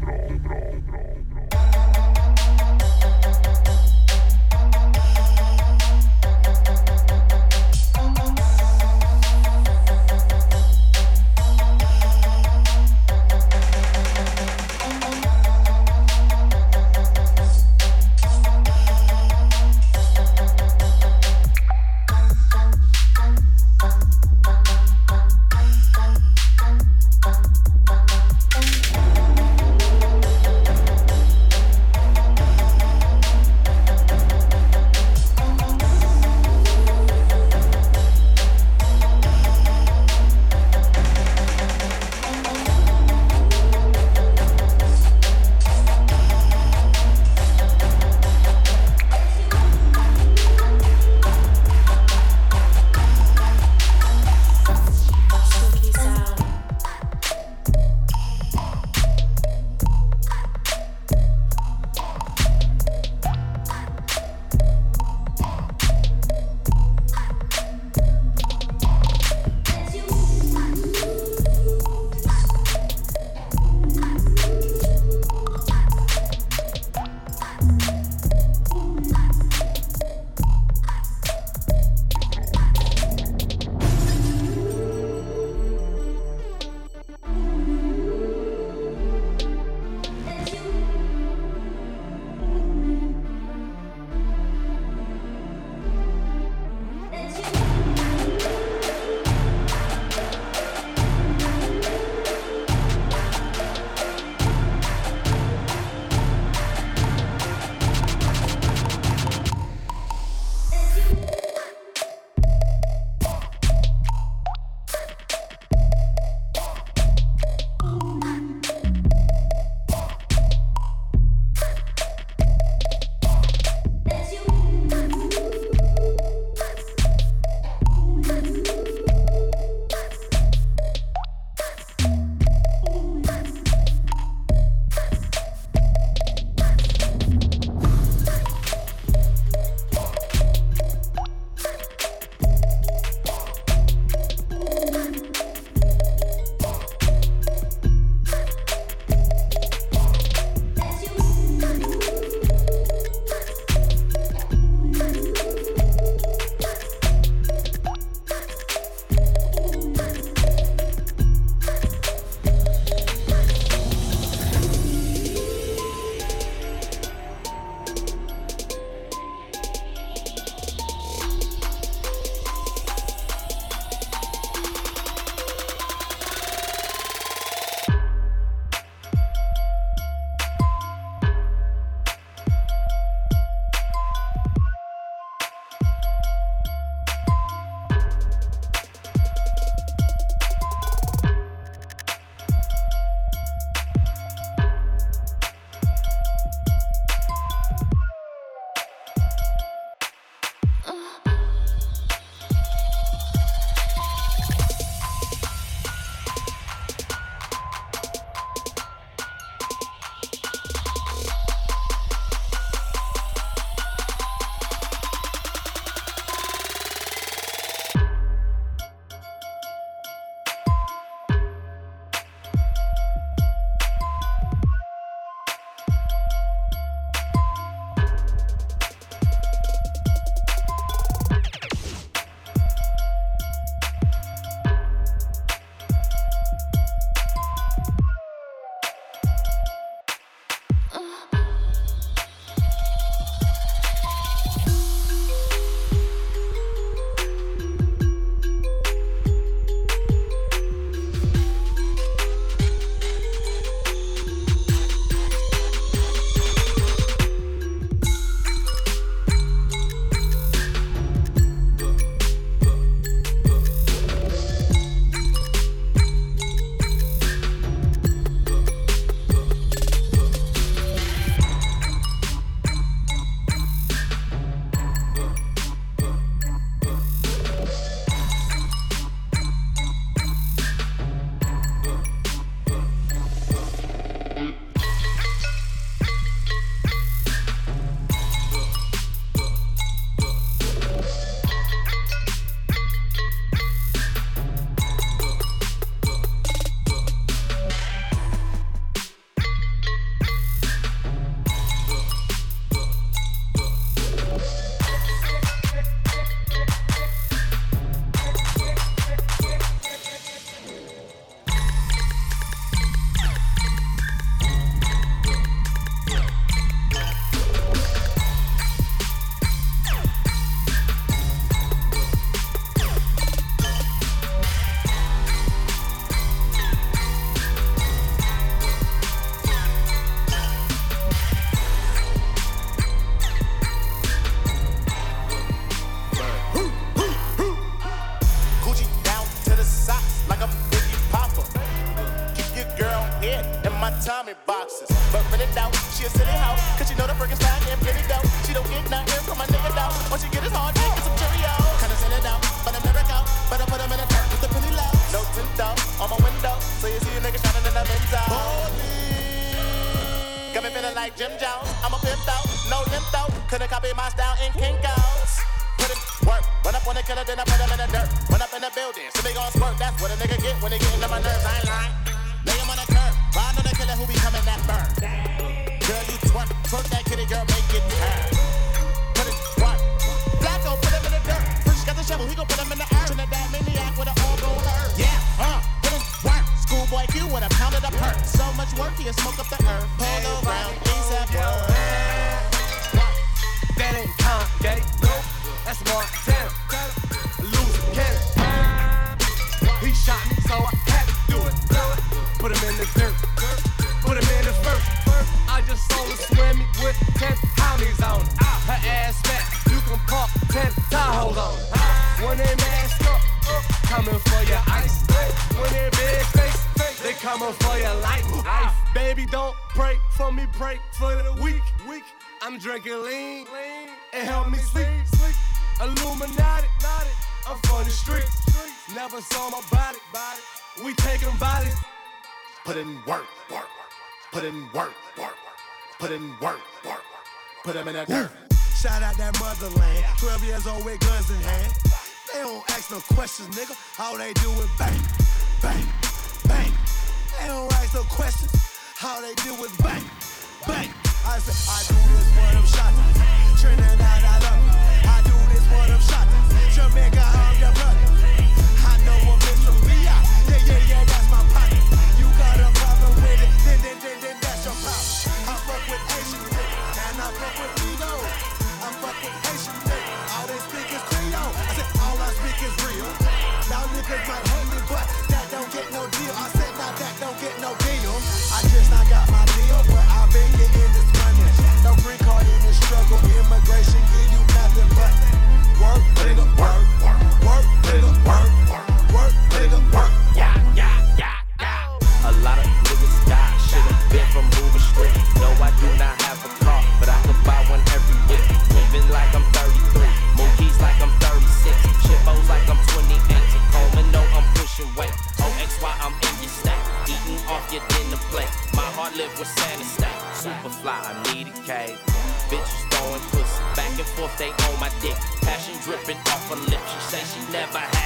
bro, bro, bro, bro. Put in work, work, put in work, work, put them in that work. Shout out that motherland. 12 years old with guns in hand. They don't ask no questions, nigga. All they do is bang, bang, bang. They don't ask no questions. All they do is bang, bang. I say, I do this for them shots. Trinidad, I love you. I do this for them shots. Jamaica, I'm your brother. I know a bitch from VI. Yeah, yeah, yeah, that's my Cause my my dick. Passion dripping off her lips. She say she never had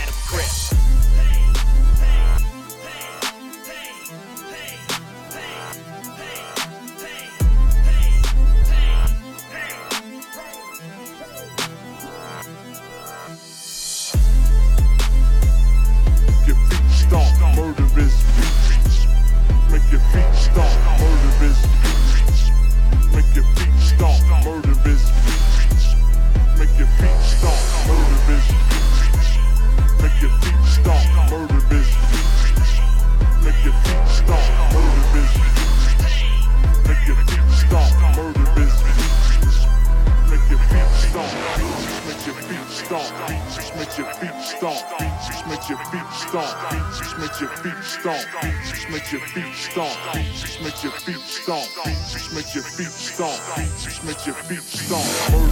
stomp. Just make your feet stomp. Just make your feet stomp.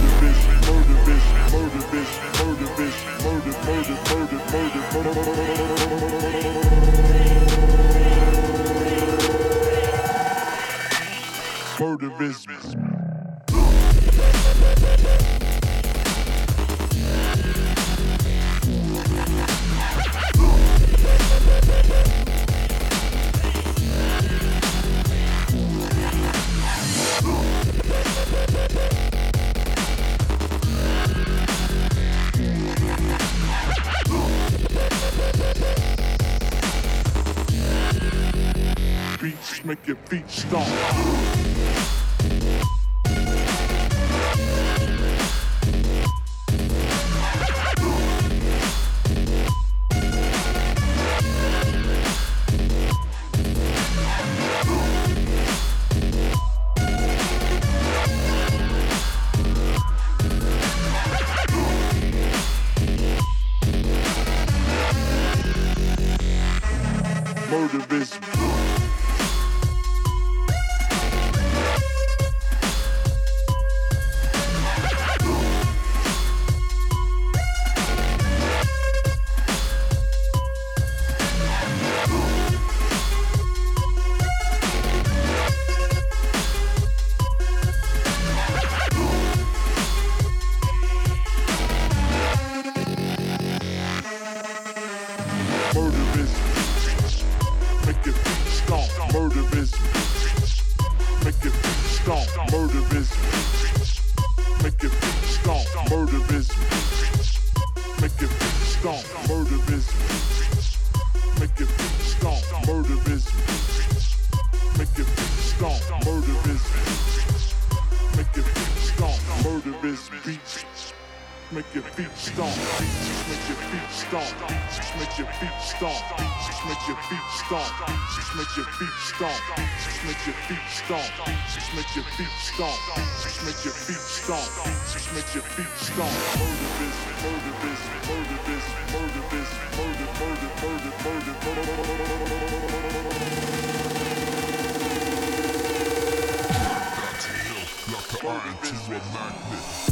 stomp. Just make your feet stomp. Just make your feet stomp. Just make your feet stomp. Murder this, murder this, murder this, murder this, murder, murder, murder, murder, murder. Got to iron to a magnet.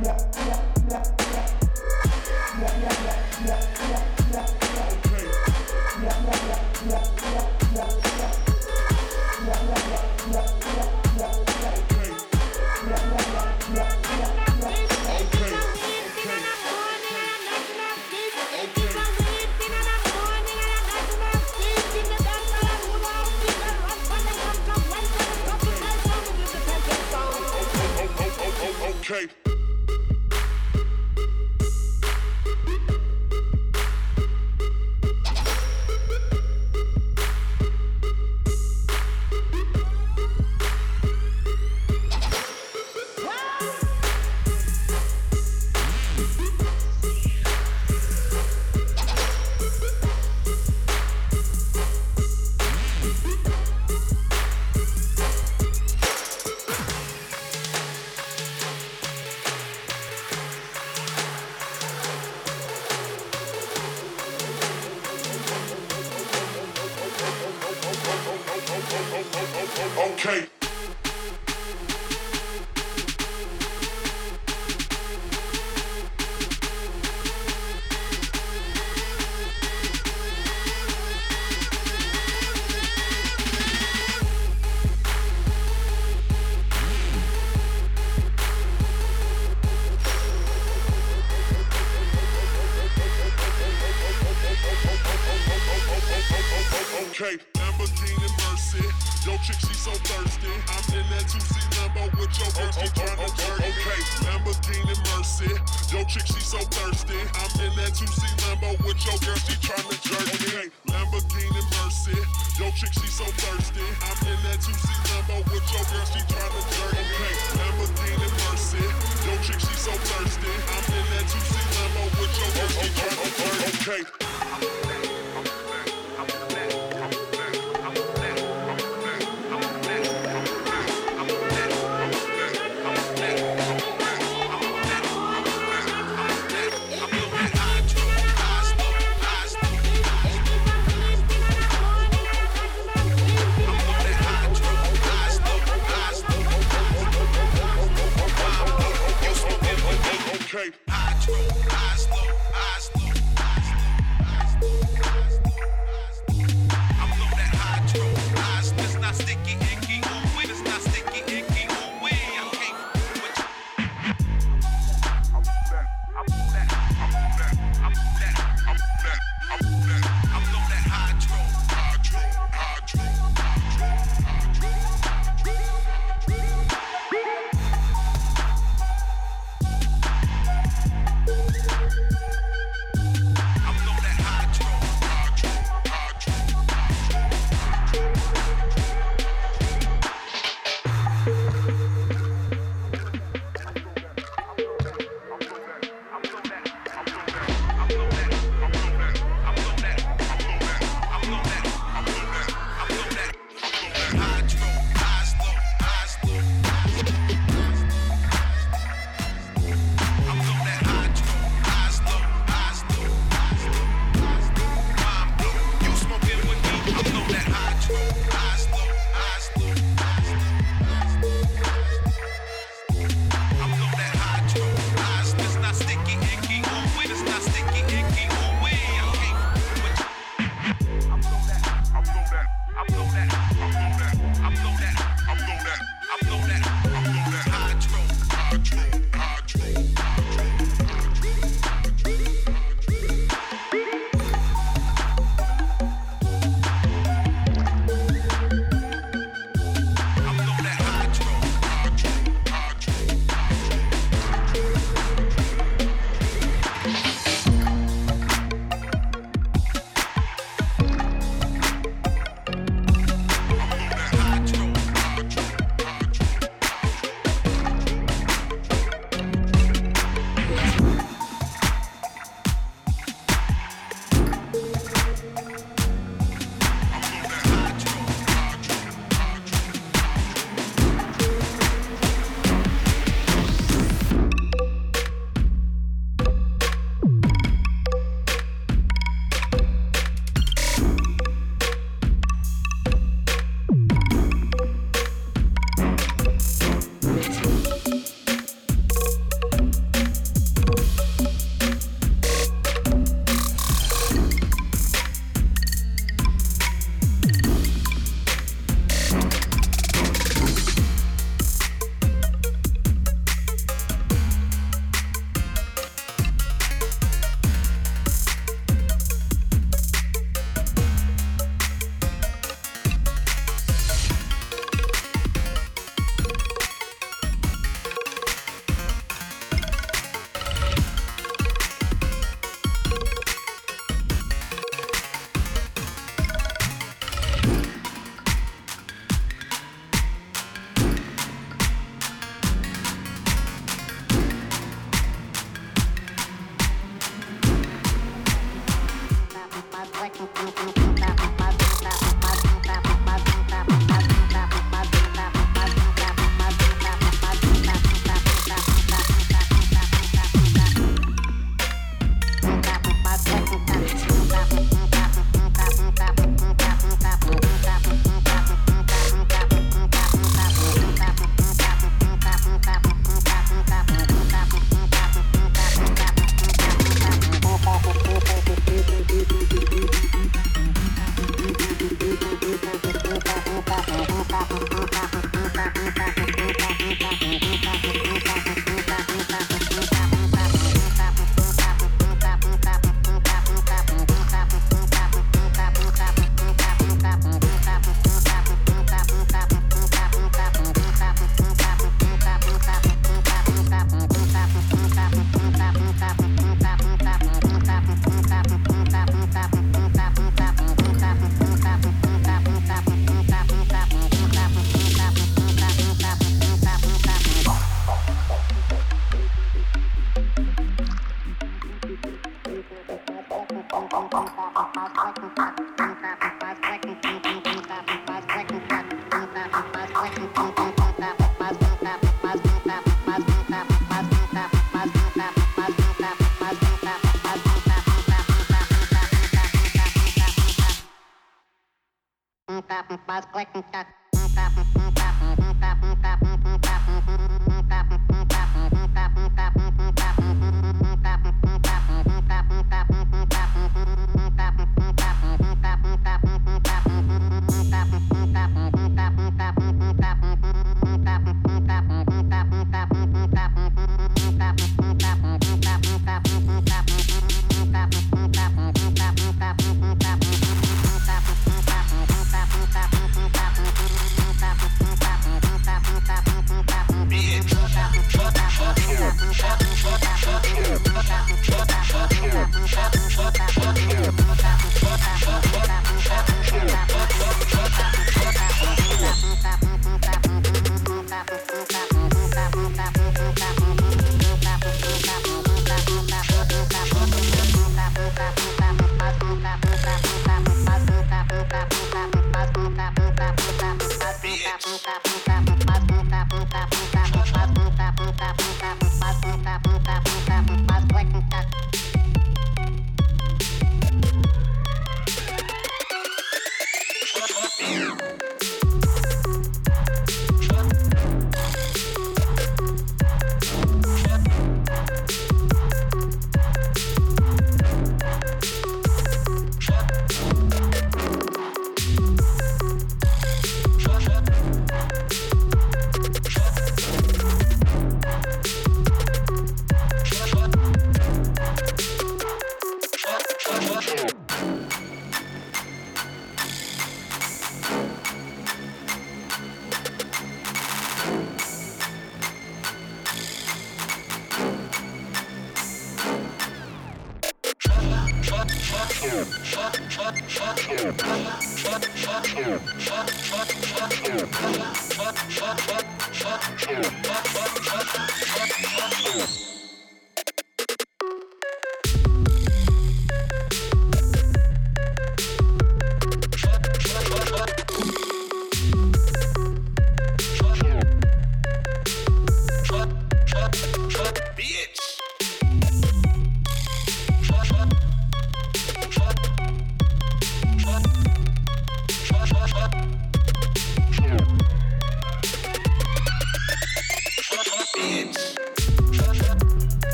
Yeah.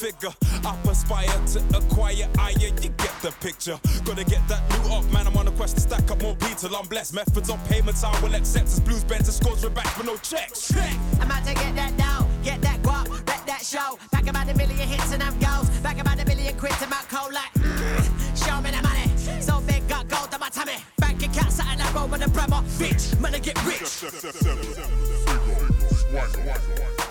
Figure. Up aspire to acquire higher, you get the picture. Gotta get that new up, man. I'm on a quest to stack up more beats till I'm blessed. Methods on payments, I will accept. As blues, bends, and scores, we're back for no checks. I'm out to get that down, get that guap, wreck that show. Back about a million hits and I'm goals. Back about a million quid to my cold like, mm, show me the money. So big, got gold on my tummy. Bank account, something I roll with a brother. Bitch, man, I get rich.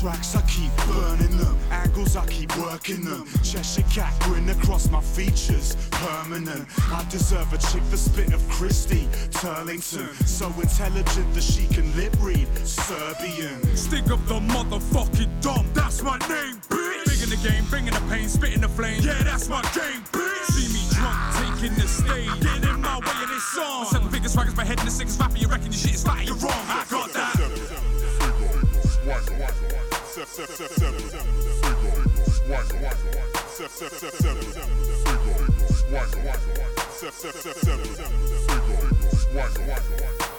Tracks I keep burning them, angles I keep working them. Cheshire cat grin across my features, permanent. I deserve a chick the spit of Christy Turlington, so intelligent that she can lip read Serbian. Stick up the motherfucking dumb, that's my name, bitch. Big in the game, bringing the pain, spitting the flame. Yeah, that's my game, bitch. See me drunk, taking the stage, getting in my way of this song. Seven figures, swaggers, my head in the sickest rapper. You reckon your shit is fire? You're wrong. I got that. Seven.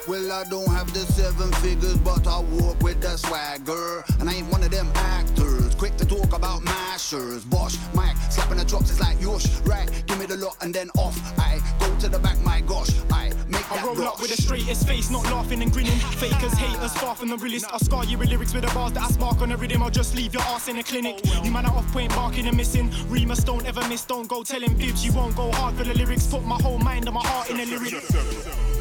Well, I don't have the seven figures, but I walk with the swagger. And I ain't one of them actors, quick to talk about mashers. Bosh, mic, slapping the drops, it's like yosh. Right, give me the lot and then off. I go to the back, my gosh. I make I that roll rock. up with a straightest face, not laughing and grinning. Fakers, haters, far from the realest. I scar you with lyrics with the bars that I spark on the rhythm. I'll just leave your ass in a clinic. You man are off point, barking and missing. Remus don't ever miss, don't go telling bibs. You won't go hard for the lyrics. Put my whole mind and my heart in the lyrics.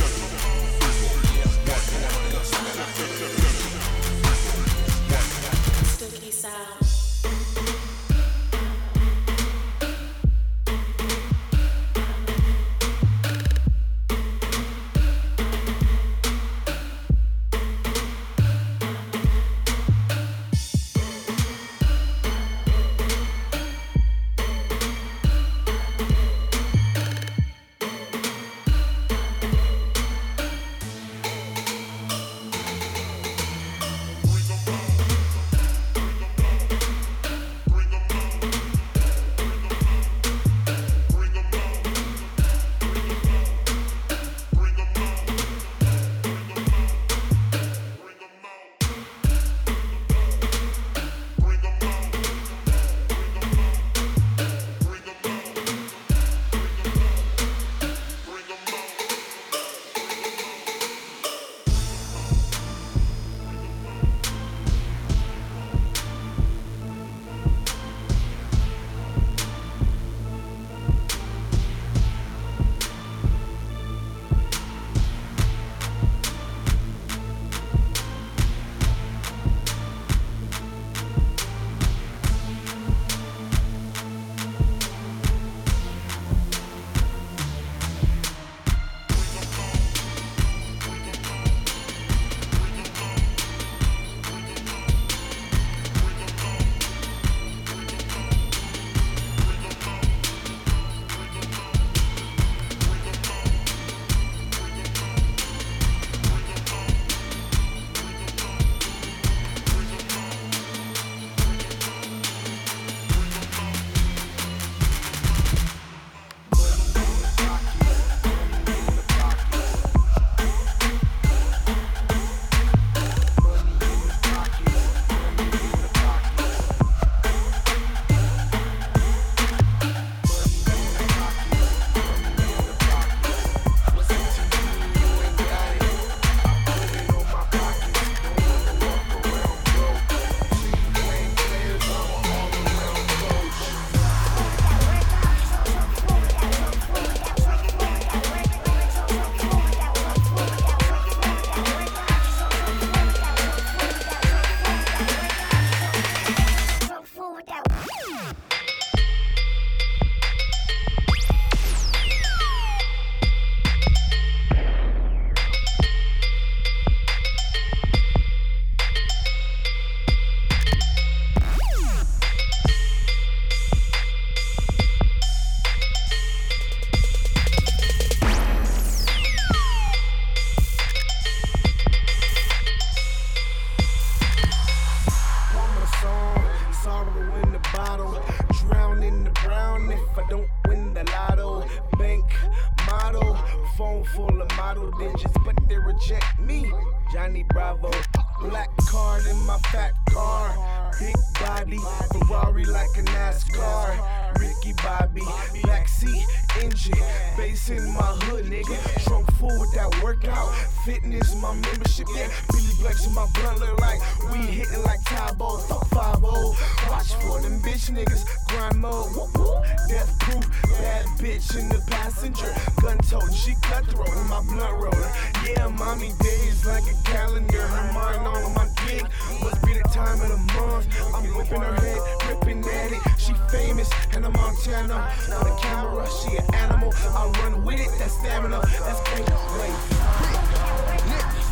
my membership, yeah. Billy Blanks in my blunt look like we hitting like Tae Bo, fuck 5 Watch for them bitch niggas, grind mode, whoop, whoop. death proof, bad bitch in the passenger. Gun tote, she cutthroat in my blunt roller. Yeah, mommy days like a calendar, her mind all on my dick. Must be the time of the month. I'm whipping her head, ripping at it. She famous, and I'm Montana. On the camera, she an animal. I run with it, that stamina. That's great. Wait.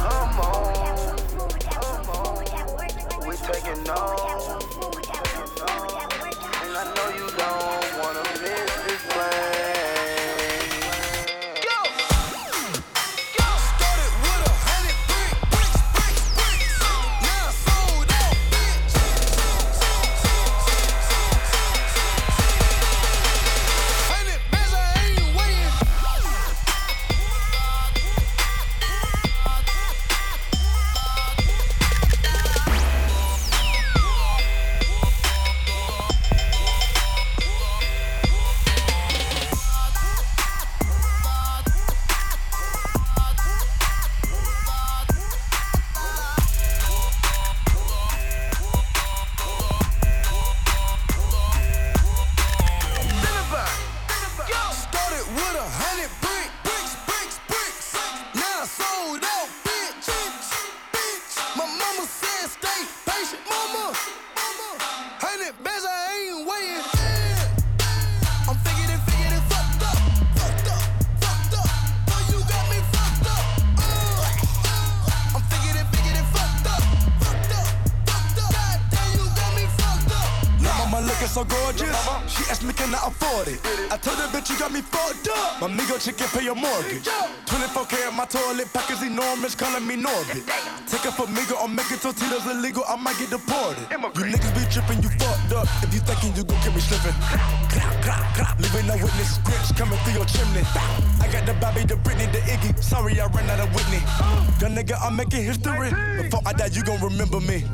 I'm on. We taking off. So gorgeous. She asked me, can I afford it? I told her, bitch, you got me fucked up. My Migo chicken pay your mortgage. 24K at my toilet pack is enormous, calling me Norbit. Take it for Migo, I'm making tortillas illegal, I might get deported. You niggas be tripping, you fucked up. If you thinking you gon' get me slipping. Living a witness, scripts coming through your chimney. I got the Bobby, the Britney, the Iggy. Sorry, I ran out of Whitney. Young nigga, I'm making history. Before I die, you gon' remember me.